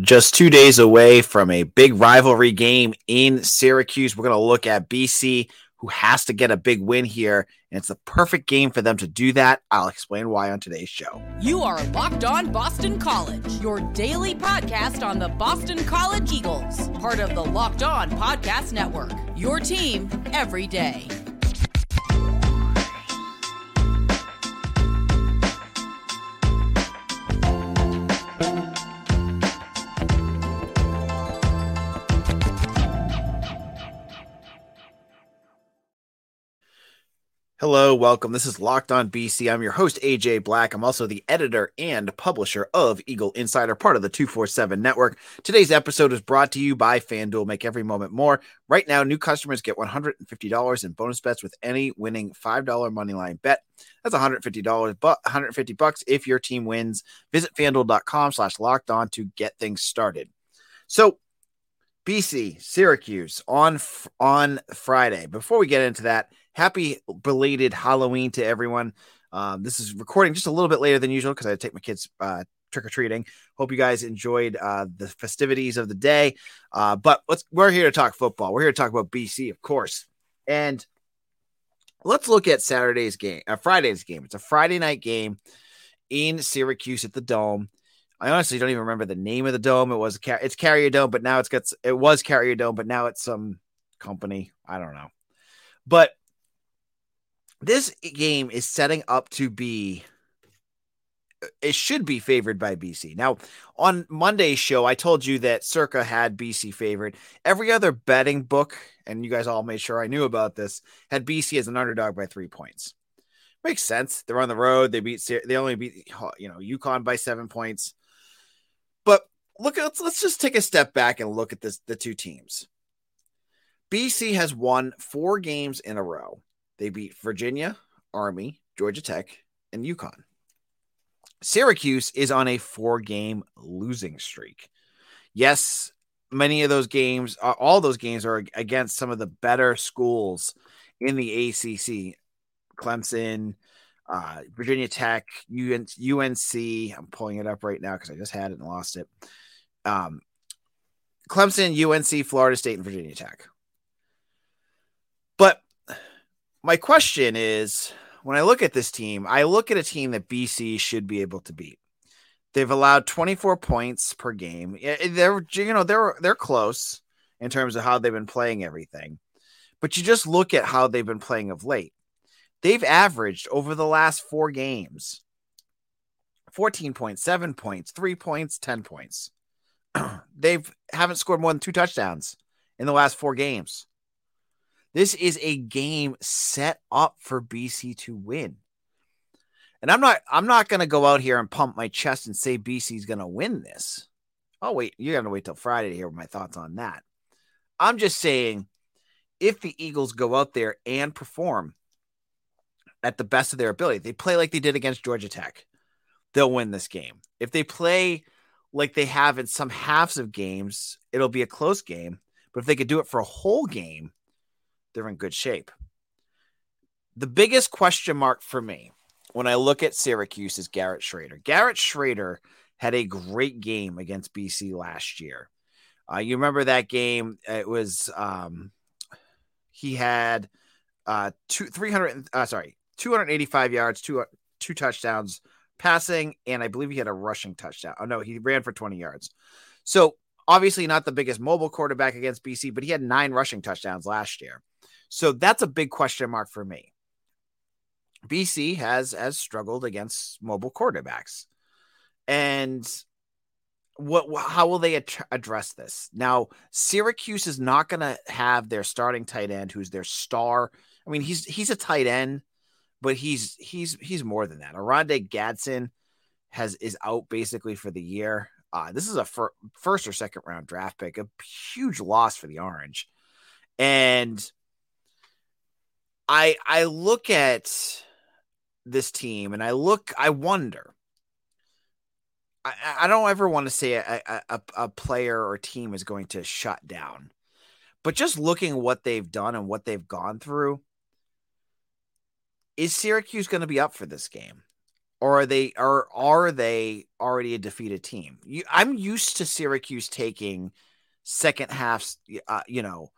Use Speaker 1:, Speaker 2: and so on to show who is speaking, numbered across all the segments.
Speaker 1: just two days away from a big rivalry game in Syracuse. We're going to look at BC, who has to get a big win here, and it's the perfect game for them to do that. I'll explain why on today's show.
Speaker 2: You are Locked On Boston College, your daily podcast on the Boston College Eagles, part of the Locked On Podcast Network. Your team every day.
Speaker 1: Hello, welcome. This is Locked On BC. I'm your host, AJ Black. I'm also the editor and publisher of Eagle Insider, part of the 247 network. Today's episode is brought to you by FanDuel. Make every moment more. Right now, new customers get $150 in bonus bets with any winning $5 moneyline bet. That's $150, but 150 bucks if your team wins. Visit fanduel.com slash locked on to get things started. So, BC, Syracuse on on Friday. Before we get into that, happy belated Halloween to everyone. Um, this is recording just a little bit later than usual because I take my kids uh, trick or treating. Hope you guys enjoyed uh, the festivities of the day. Uh, but let's we're here to talk football. We're here to talk about BC, of course, and let's look at Saturday's game, uh, Friday's game. It's a Friday night game in Syracuse at the Dome. I honestly don't even remember the name of the dome. It was it's Carrier Dome, but now it's got it was Carrier Dome, but now it's some company. I don't know. But this game is setting up to be it should be favored by BC. Now, on Monday's show, I told you that Circa had BC favored. Every other betting book, and you guys all made sure I knew about this, had BC as an underdog by three points. Makes sense. They're on the road. They beat. They only beat you know UConn by seven points. But look, let's let's just take a step back and look at this. The two teams. BC has won four games in a row. They beat Virginia, Army, Georgia Tech, and UConn. Syracuse is on a four game losing streak. Yes, many of those games, uh, all those games are against some of the better schools in the ACC Clemson, uh, Virginia Tech, UNC. I'm pulling it up right now because I just had it and lost it. Um, Clemson, UNC, Florida State, and Virginia Tech. But my question is when I look at this team, I look at a team that BC should be able to beat. They've allowed 24 points per game. Eh, they're you know they're they're close in terms of how they've been playing everything. But you just look at how they've been playing of late. They've averaged over the last 4 games 14 points, 7 points, 3 points, 10 points. They've haven't scored more than two touchdowns in the last 4 games. This is a game set up for BC to win. And I'm not I'm not going to go out here and pump my chest and say BC's going to win this. Oh wait, you're going to wait till Friday to hear my thoughts on that. I'm just saying if the Eagles go out there and perform at the best of their ability, they play like they did against Georgia Tech, they'll win this game. If they play like they have in some halves of games, it'll be a close game. But if they could do it for a whole game, they're in good shape. The biggest question mark for me when I look at Syracuse is Garrett Shrader. Garrett Shrader had a great game against BC last year. Uh, you remember that game? It was um, he had uh, two, 300, uh, sorry, 285 yards, two, two touchdowns passing, and I believe he had a rushing touchdown. Oh, no, he ran for 20 yards. So obviously not the biggest mobile quarterback against BC, but he had nine rushing touchdowns last year. So that's a big question mark for me. BC has has struggled against mobile quarterbacks. And what how will they ad- address this? Now, Syracuse is not going to have their starting tight end who's their star. I mean, he's he's a tight end, but he's he's he's more than that. Oronde Gadsden has is out basically for the year. Uh, this is a fir- first or second round draft pick, a huge loss for the Orange. And I I look at this team and I look, I wonder. I, I don't ever want to say a, a, a player or team is going to shut down, but just looking what they've done and what they've gone through, is Syracuse going to be up for this game? or are they or are they already a defeated team? You, I'm used to Syracuse taking second half, uh, you know,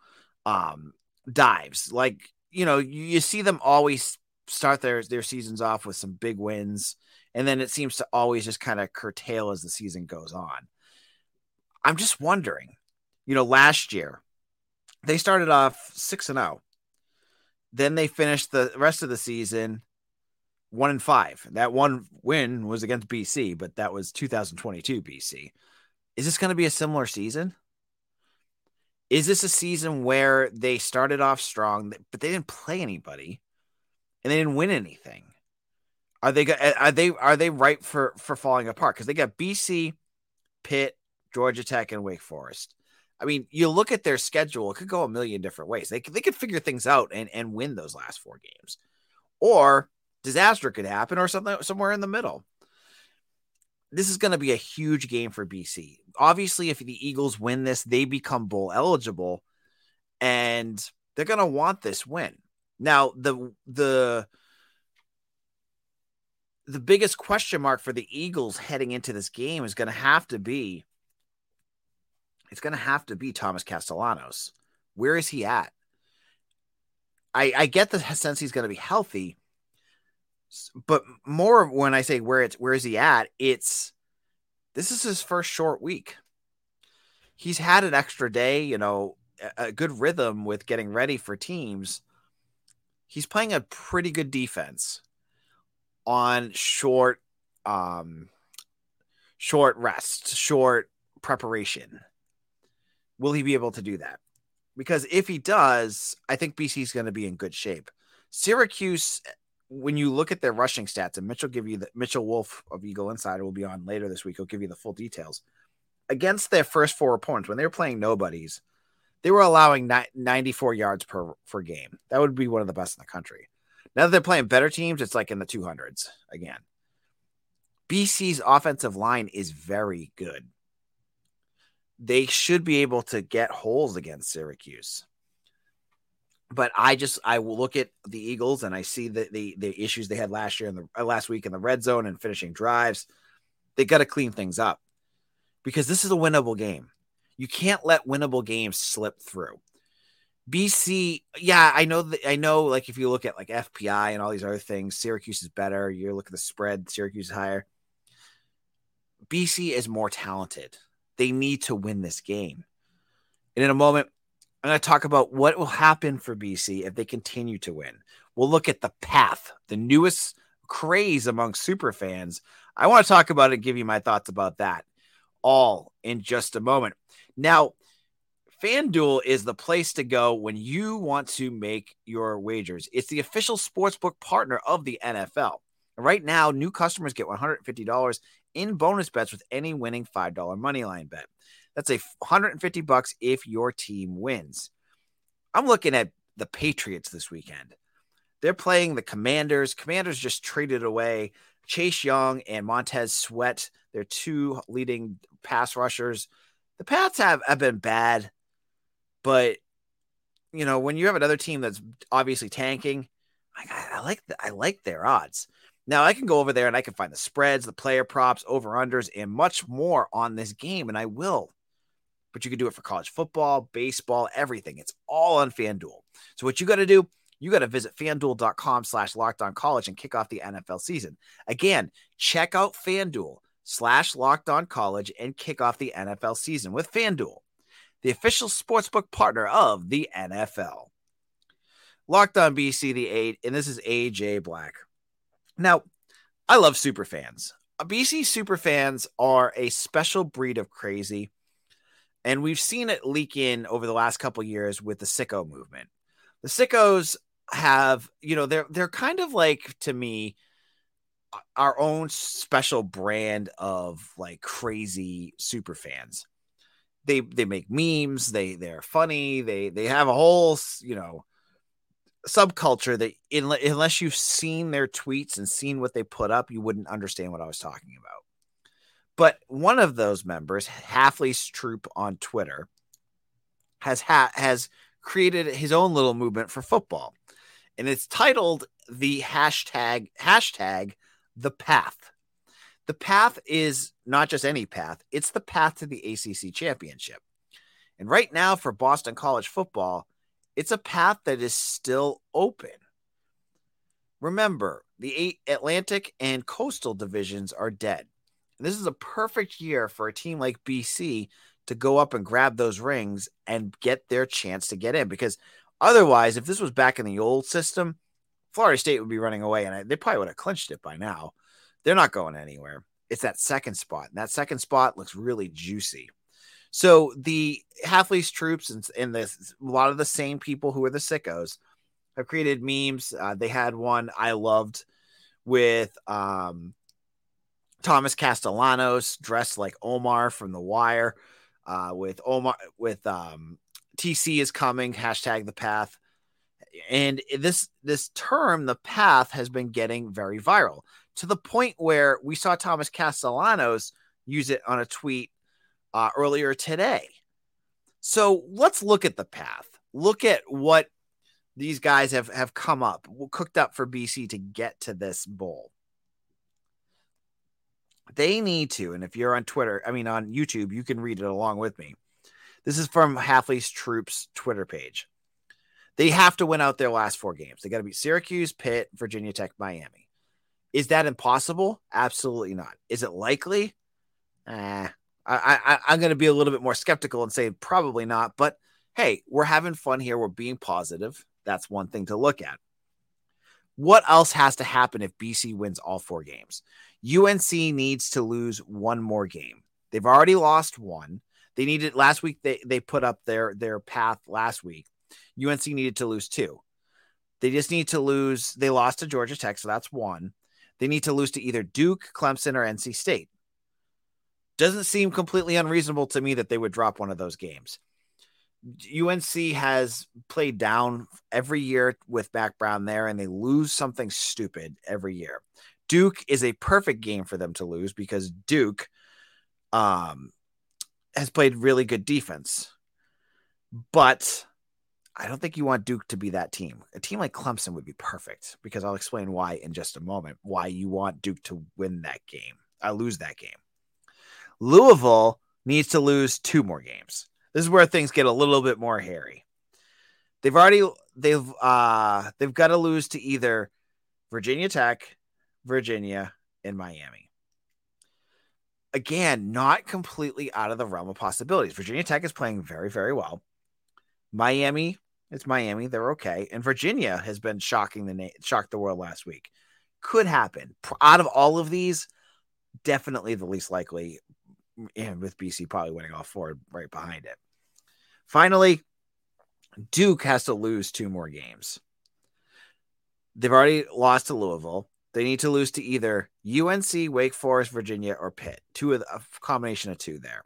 Speaker 1: um, dives. Like you know, you, you see them always start their their seasons off with some big wins, and then it seems to always just kind of curtail as the season goes on. I'm just wondering, you know, last year they started off six and zero. Oh. Then they finished the rest of the season one and five. That one win was against BC, but that was 2022 BC. Is this going to be a similar season? Is this a season where they started off strong, but they didn't play anybody and they didn't win anything? Are they are they are they ripe for for falling apart? Because they got BC, Pitt, Georgia Tech, and Wake Forest. I mean, you look at their schedule; it could go a million different ways. They they could figure things out and and win those last four games, or disaster could happen, or something somewhere in the middle. This is going to be a huge game for BC. Obviously, if the Eagles win this, they become bowl eligible, and they're going to want this win. Now, the the the biggest question mark for the Eagles heading into this game is going to have to be it's going to have to be Thomas Castellanos. Where is he at? I, I get the sense he's going to be healthy, but more when I say where it's where is he at, it's this is his first short week. He's had an extra day, you know, a good rhythm with getting ready for teams. He's playing a pretty good defense on short um short rest, short preparation. Will he be able to do that? Because if he does, I think BC is going to be in good shape. Syracuse, when you look at their rushing stats, and Mitchell give you the Mitchell Wolf of Eagle Insider will be on later this week. He'll give you the full details. Against their first four opponents, when they were playing nobodies, they were allowing 94 yards per per game. That would be one of the best in the country. Now that they're playing better teams, it's like in the 200s again. BC's offensive line is very good they should be able to get holes against Syracuse. But I just I look at the Eagles and I see the the, the issues they had last year and the uh, last week in the red zone and finishing drives. They got to clean things up because this is a winnable game. You can't let winnable games slip through. BC, yeah, I know that I know like if you look at like FPI and all these other things, Syracuse is better. You look at the spread, Syracuse is higher. BC is more talented. They need to win this game. And in a moment, I'm going to talk about what will happen for BC if they continue to win. We'll look at the path, the newest craze among super fans. I want to talk about it, and give you my thoughts about that all in just a moment. Now, FanDuel is the place to go when you want to make your wagers. It's the official sportsbook partner of the NFL. Right now, new customers get $150 in bonus bets with any winning $5 money line bet. That's a 150 bucks if your team wins. I'm looking at the Patriots this weekend. They're playing the Commanders. Commanders just traded away Chase Young and Montez Sweat. They're two leading pass rushers. The Pats have, have been bad, but you know when you have another team that's obviously tanking, I, I like the, I like their odds. Now I can go over there and I can find the spreads, the player props, over unders, and much more on this game, and I will. But you can do it for college football, baseball, everything. It's all on FanDuel. So what you got to do, you got to visit fanduel.com slash locked on college and kick off the NFL season. Again, check out FanDuel slash locked on college and kick off the NFL season with FanDuel, the official sportsbook partner of the NFL. Locked on BC, the eight, and this is AJ Black. Now, I love super fans. BC super fans are a special breed of crazy, and we've seen it leak in over the last couple years with the sicko movement. The sickos have, you know, they're they're kind of like to me our own special brand of like crazy super fans. They they make memes, they they're funny, they they have a whole, you know, subculture that in, unless you've seen their tweets and seen what they put up, you wouldn't understand what I was talking about. But one of those members, Hafley's Troop on Twitter, has ha- has created his own little movement for football, and it's titled the hashtag hashtag the path. The path is not just any path, it's the path to the ACC championship. And right now, for Boston College football, it's a path that is still open. Remember, the Atlantic and coastal divisions are dead. This is a perfect year for a team like BC to go up and grab those rings and get their chance to get in. Because otherwise, if this was back in the old system, Florida State would be running away and they probably would have clinched it by now. They're not going anywhere. It's that second spot. And that second spot looks really juicy. So the Hafley's troops and, and the, a lot of the same people who are the sickos have created memes. Uh, they had one I loved with um, Thomas Castellanos dressed like Omar from The Wire. Uh, with Omar, with um, TC is coming. Hashtag the path. And this this term, the path, has been getting very viral to the point where we saw Thomas Castellanos use it on a tweet uh, earlier today. So let's look at the path. Look at what these guys have have come up, cooked up for BC to get to this bowl. They need to, and if you're on Twitter, I mean on YouTube, you can read it along with me. This is from Hafley's Troops Twitter page. They have to win out their last four games. They got to beat Syracuse, Pitt, Virginia Tech, Miami. Is that impossible? Absolutely not. Is it likely? Eh, I, I, am going to be a little bit more skeptical and say probably not. But hey, we're having fun here. We're being positive. That's one thing to look at. What else has to happen if BC wins all four games? UNC needs to lose one more game. They've already lost one. They needed last week. They they put up their their path last week. UNC needed to lose two. They just need to lose. They lost to Georgia Tech, so that's one. They need to lose to either Duke, Clemson, or NC State. Doesn't seem completely unreasonable to me that they would drop one of those games. UNC has played down every year with Mack Brown there, and they lose something stupid every year. Duke is a perfect game for them to lose because Duke um, has played really good defense. But I don't think you want Duke to be that team. A team like Clemson would be perfect because I'll explain why in just a moment. Why you want Duke to win that game, I uh, lose that game. Louisville needs to lose two more games. This is where things get a little bit more hairy. They've already they've uh they've got to lose to either Virginia Tech, Virginia, and Miami. Again, not completely out of the realm of possibilities. Virginia Tech is playing very, very well. Miami, it's Miami. They're okay. And Virginia has been shocking the na- shocked the world last week. Could happen. Out of all of these, definitely the least likely. And with BC probably winning all four right behind it. Finally, Duke has to lose two more games. They've already lost to Louisville. They need to lose to either UNC, Wake Forest, Virginia, or Pitt. Two of the, a combination of two there.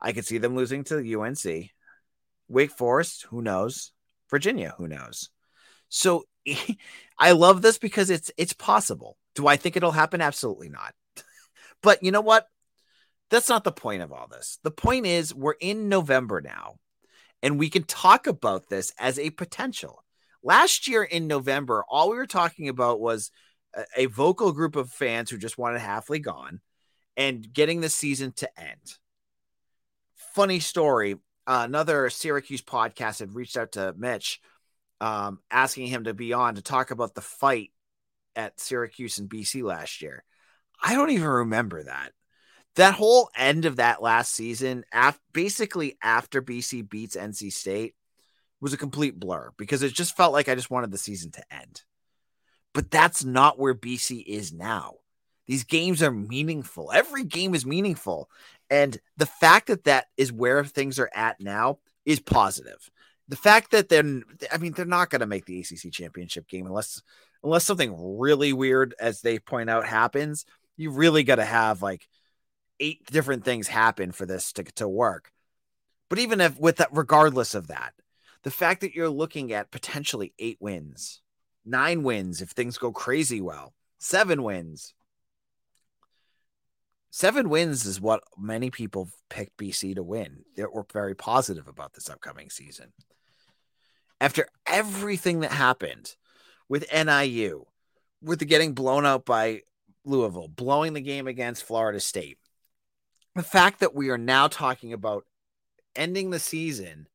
Speaker 1: I could see them losing to UNC. Wake Forest, who knows? Virginia, who knows? So I love this because it's it's possible. Do I think it'll happen? Absolutely not. but you know what? That's not the point of all this. The point is we're in November now, and we can talk about this as a potential. Last year in November, all we were talking about was a, vocal group of fans who just wanted Hafley gone and getting the season to end. Funny story uh, another Syracuse podcast had reached out to Mitch, um, asking him to be on to talk about the fight at Syracuse and BC last year. I don't even remember that. That whole end of that last season, af- basically after BC beats NC State, was a complete blur because it just felt like I just wanted the season to end. But that's not where BC is now. These games are meaningful. Every game is meaningful. And the fact that that is where things are at now is positive. The fact that they're, I mean, they're not going to make the ACC championship game unless, unless something really weird, as they point out, happens. You really got to have like eight different things happen for this to, to work. But even if with that, regardless of that, the fact that you're looking at potentially eight wins, nine wins if things go crazy well, seven wins, Seven wins is what many people picked BC to win. They were very positive about this upcoming season. After everything that happened with NIU, with the getting blown out by Louisville, blowing the game against Florida State. The fact that we are now talking about ending the season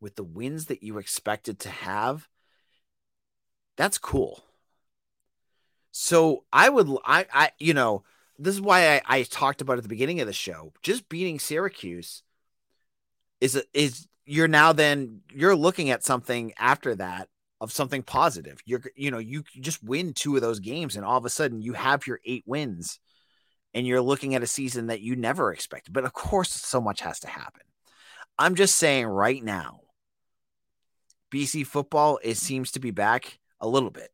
Speaker 1: with the wins that you expected to have, that's cool. So I would, I, I, you know, this is why I, I talked about at the beginning of the show. Just beating Syracuse is is you're now then you're looking at something after that of something positive. You're you know you just win two of those games and all of a sudden you have your eight wins and you're looking at a season that you never expected. But of course so much has to happen. I'm just saying right now BC football it seems to be back a little bit.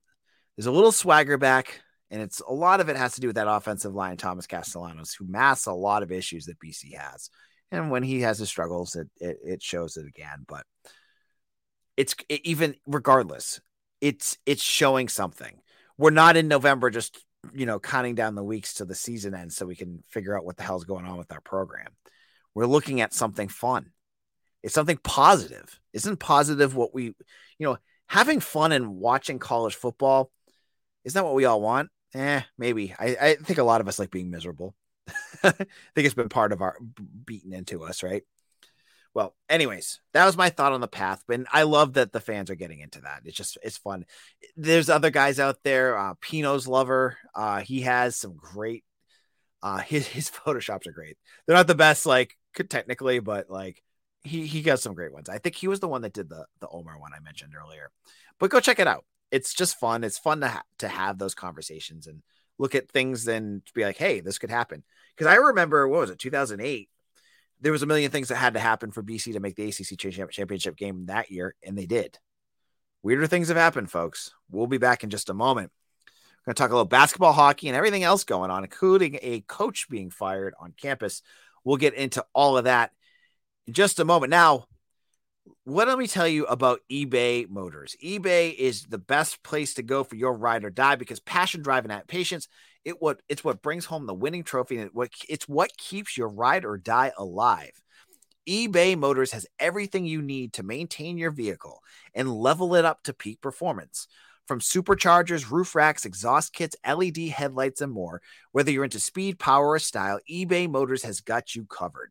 Speaker 1: There's a little swagger back and it's a lot of it has to do with that offensive line, Thomas Castellanos, who masks a lot of issues that BC has. And when he has his struggles, it, it, it shows it again. But it's it, even regardless, it's it's showing something. We're not in November just you know counting down the weeks to the season end so we can figure out what the hell's going on with our program. We're looking at something fun. It's something positive. Isn't positive what we, you know, having fun and watching college football? Isn't that what we all want? Eh, maybe. I, I think a lot of us like being miserable. I think it's been part of our beaten into us, right? Well, anyways, that was my thought on the path. But I love that the fans are getting into that. It's just it's fun. There's other guys out there. Uh, Pino's lover. Uh, he has some great. Uh, his his photoshops are great. They're not the best, like technically, but like he he got some great ones. I think he was the one that did the the Omar one I mentioned earlier. But go check it out. It's just fun. It's fun to ha- to have those conversations and look at things and be like, hey, this could happen. Because I remember what was it, 2008 there was a million things that had to happen for BC to make the ACC championship game that year, and they did. Weirder things have happened, folks. We'll be back in just a moment. We're going to talk a little basketball, hockey, and everything else going on, including a coach being fired on campus. We'll get into all of that just a moment. Now, what let me tell you about eBay Motors. eBay is the best place to go for your ride or die because passion, drive, and patience it what it's what brings home the winning trophy and what it's what keeps your ride or die alive. eBay Motors has everything you need to maintain your vehicle and level it up to peak performance. From superchargers, roof racks, exhaust kits, LED headlights, and more, whether you're into speed, power, or style, eBay Motors has got you covered.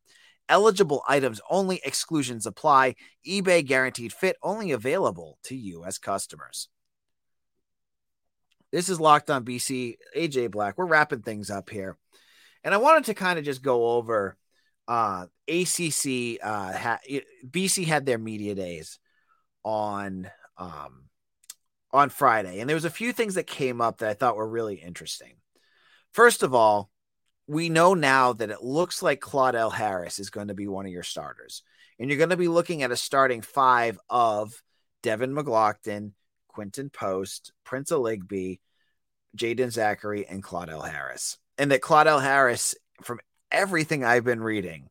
Speaker 1: Eligible items only, exclusions apply. eBay guaranteed fit only available to U.S. customers. This is Locked on BC. AJ Black. We're wrapping things up here. And I wanted to kind of just go over uh ACC uh ha- BC had their media days on um on Friday and there was a few things that came up that I thought were really interesting. First of all, we know now that it looks like Claudell Harris is going to be one of your starters. And you're going to be looking at a starting five of Devin McGlockton, Quinten Post, Prince Aligbe, Jaeden Zackery, and Claudell Harris. And that Claudell Harris, from everything I've been reading,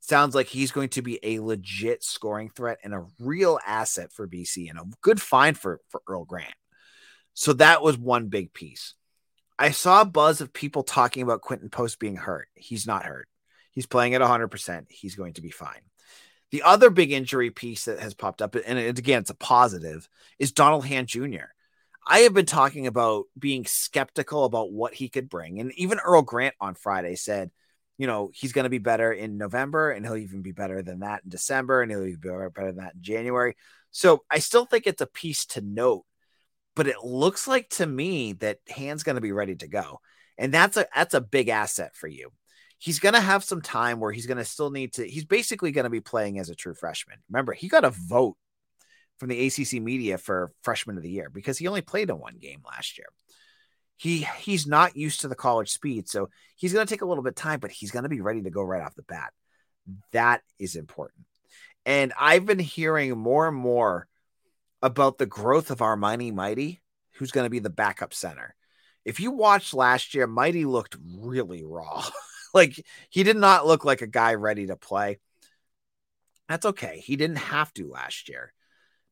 Speaker 1: sounds like he's going to be a legit scoring threat and a real asset for BC and a good find for, for Earl Grant. So that was one big piece. I saw a buzz of people talking about Quinten Post being hurt. He's not hurt. He's playing at 100%. He's going to be fine. The other big injury piece that has popped up, and again, it's a positive, is Donald Hand Jr. I have been talking about being skeptical about what he could bring. And even Earl Grant on Friday said, you know, he's going to be better in November and he'll even be better than that in December and he'll be better than that in January. So I still think it's a piece to note, but it looks like to me that Hand's going to be ready to go. And that's a that's a big asset for you. He's going to have some time where he's going to still need to he's basically going to be playing as a true freshman. Remember he got a vote from the acc media for freshman of the year because he only played in one game last year. He he's not used to the college speed so he's going to take a little bit time but he's going to be ready to go right off the bat. That is important. And i've been hearing more and more about the growth of Armani Mighty, who's going to be the backup center. If you watched last year, Mighty looked really raw. like he did not look like a guy ready to play. That's okay. He didn't have to last year.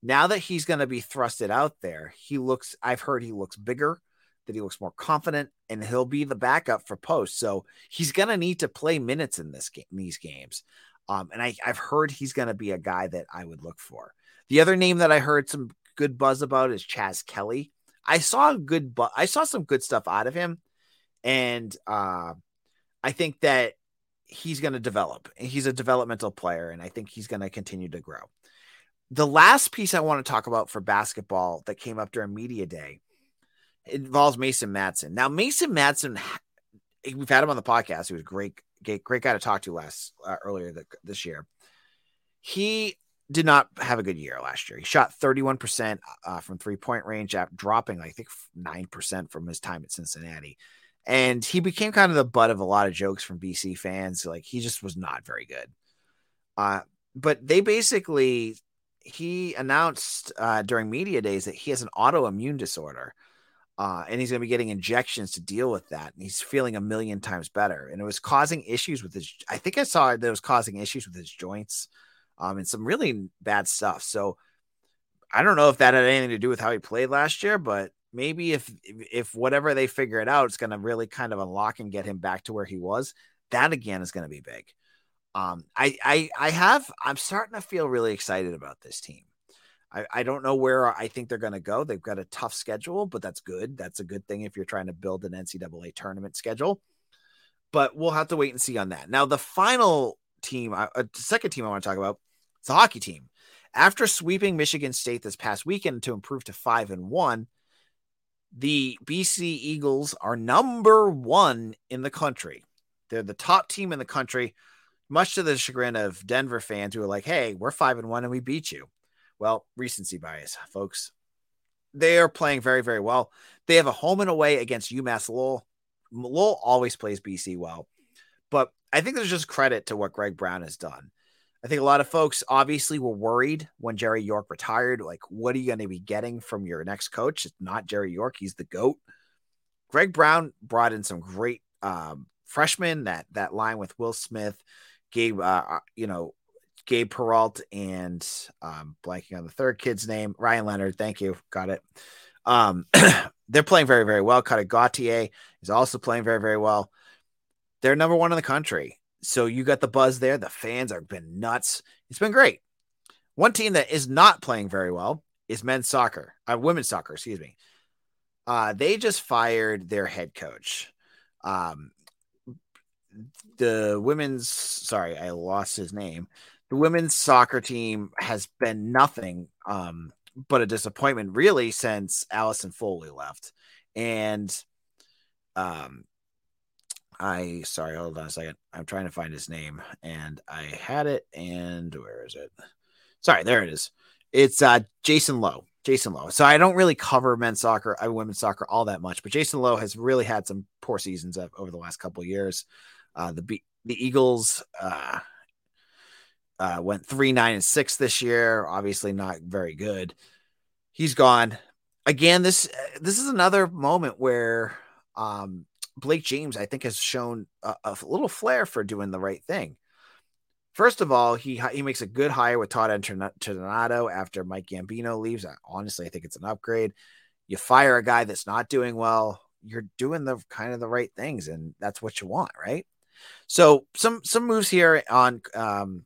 Speaker 1: Now that he's going to be thrusted out there, he looks, I've heard he looks bigger, that he looks more confident, and he'll be the backup for post. So he's going to need to play minutes in this game, these games. Um, and I, I've heard he's going to be a guy that I would look for. The other name that I heard some good buzz about is Chas Kelley. I saw good, bu- I saw some good stuff out of him, and uh, I think that he's going to develop. He's a developmental player, and I think he's going to continue to grow. The last piece I want to talk about for basketball that came up during media day involves Mason Madsen. Now, Mason Madsen, we've had him on the podcast. He was great, great, great guy to talk to last uh, earlier the, this year. He did not have a good year last year. He shot 31% uh, from three point range, dropping, I think, 9% from his time at Cincinnati. And he became kind of the butt of a lot of jokes from BC fans. Like he just was not very good. Uh, but they basically, he announced uh, during media days that he has an autoimmune disorder. Uh, and he's going to be getting injections to deal with that. And he's feeling a million times better. And it was causing issues with his, I think I saw that it was causing issues with his joints um, and some really bad stuff. So I don't know if that had anything to do with how he played last year, but maybe if if whatever they figure it out, it's going to really kind of unlock and get him back to where he was. That again is going to be big. Um, I I I have I'm starting to feel really excited about this team. I, I don't know where I think they're going to go. They've got a tough schedule, but that's good. That's a good thing if you're trying to build an NCAA tournament schedule. But we'll have to wait and see on that. Now, the final team, uh, second team I want to talk about it's a hockey team. After sweeping Michigan State this past weekend to improve to five and one, the BC Eagles are number one in the country. They're the top team in the country, much to the chagrin of Denver fans who are like, hey, we're five and one and we beat you. Well, recency bias, folks. They are playing very, very well. They have a home and away against UMass Lowell. Lowell always plays BC well, but I think there's just credit to what Greg Brown has done. I think a lot of folks obviously were worried when Jerry York retired. Like, what are you going to be getting from your next coach? It's not Jerry York, he's the GOAT. Greg Brown brought in some great um, freshmen. That that line with Will Smith, Gabe, uh, uh you know, Gabe Perreault, and um, blanking on the third kid's name, Ryan Leonard. Thank you, got it. Um, they're playing very, very well. Cutter Gauthier is also playing very, very well. They're number one in the country. So you got the buzz there. The fans have been nuts. It's been great. One team that is not playing very well is men's soccer, uh, women's soccer, excuse me. Uh, they just fired their head coach. Um, the women's, sorry, I lost his name. The women's soccer team has been nothing um, but a disappointment, really, since Alison Foley left. And um, I sorry, hold on a second. I'm trying to find his name and I had it and where is it? Sorry, there it is. It's uh Jason Lowe. Jason Lowe. So I don't really cover men's soccer, I uh, women's soccer all that much, but Jason Lowe has really had some poor seasons over the last couple years. Uh the the Eagles uh uh went 3 9 and 6 this year, obviously not very good. He's gone. Again, this this is another moment where um Blake James, I think, has shown a, a, little flair for doing the right thing. First of all, he he makes a good hire with Todd Interdonato after Mike Gambino leaves. Honestly, I think it's an upgrade. You fire a guy that's not doing well, you're doing the kind of the right things, and that's what you want, right? So some some moves here on um,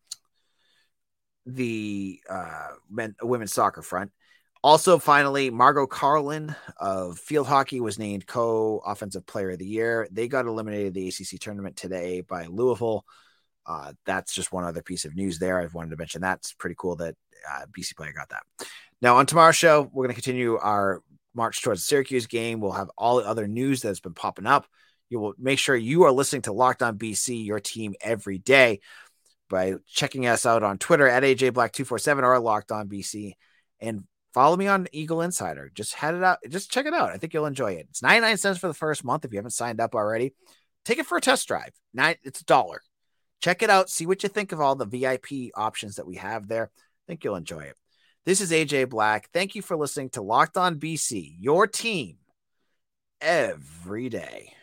Speaker 1: the uh, men, women's soccer front. Also, finally, Margot Carlin of field hockey was named co offensive player of the year. They got eliminated the ACC tournament today by Louisville. Uh, that's just one other piece of news there. I've wanted to mention that's pretty cool that uh, BC player got that. Now, on tomorrow's show, we're going to continue our march towards the Syracuse game. We'll have all the other news that's been popping up. You will make sure you are listening to Locked On BC, your team every day, by checking us out on Twitter at AJ Black 247 or Locked On BC. And follow me on Eagle Insider. Just head it out. Just check it out. I think you'll enjoy it. It's 99 cents for the first month. If you haven't signed up already, take it for a test drive. Nine, it's a dollar. Check it out. See what you think of all the VIP options that we have there. I think you'll enjoy it. This is AJ Black. Thank you for listening to Locked On BC, your team every day.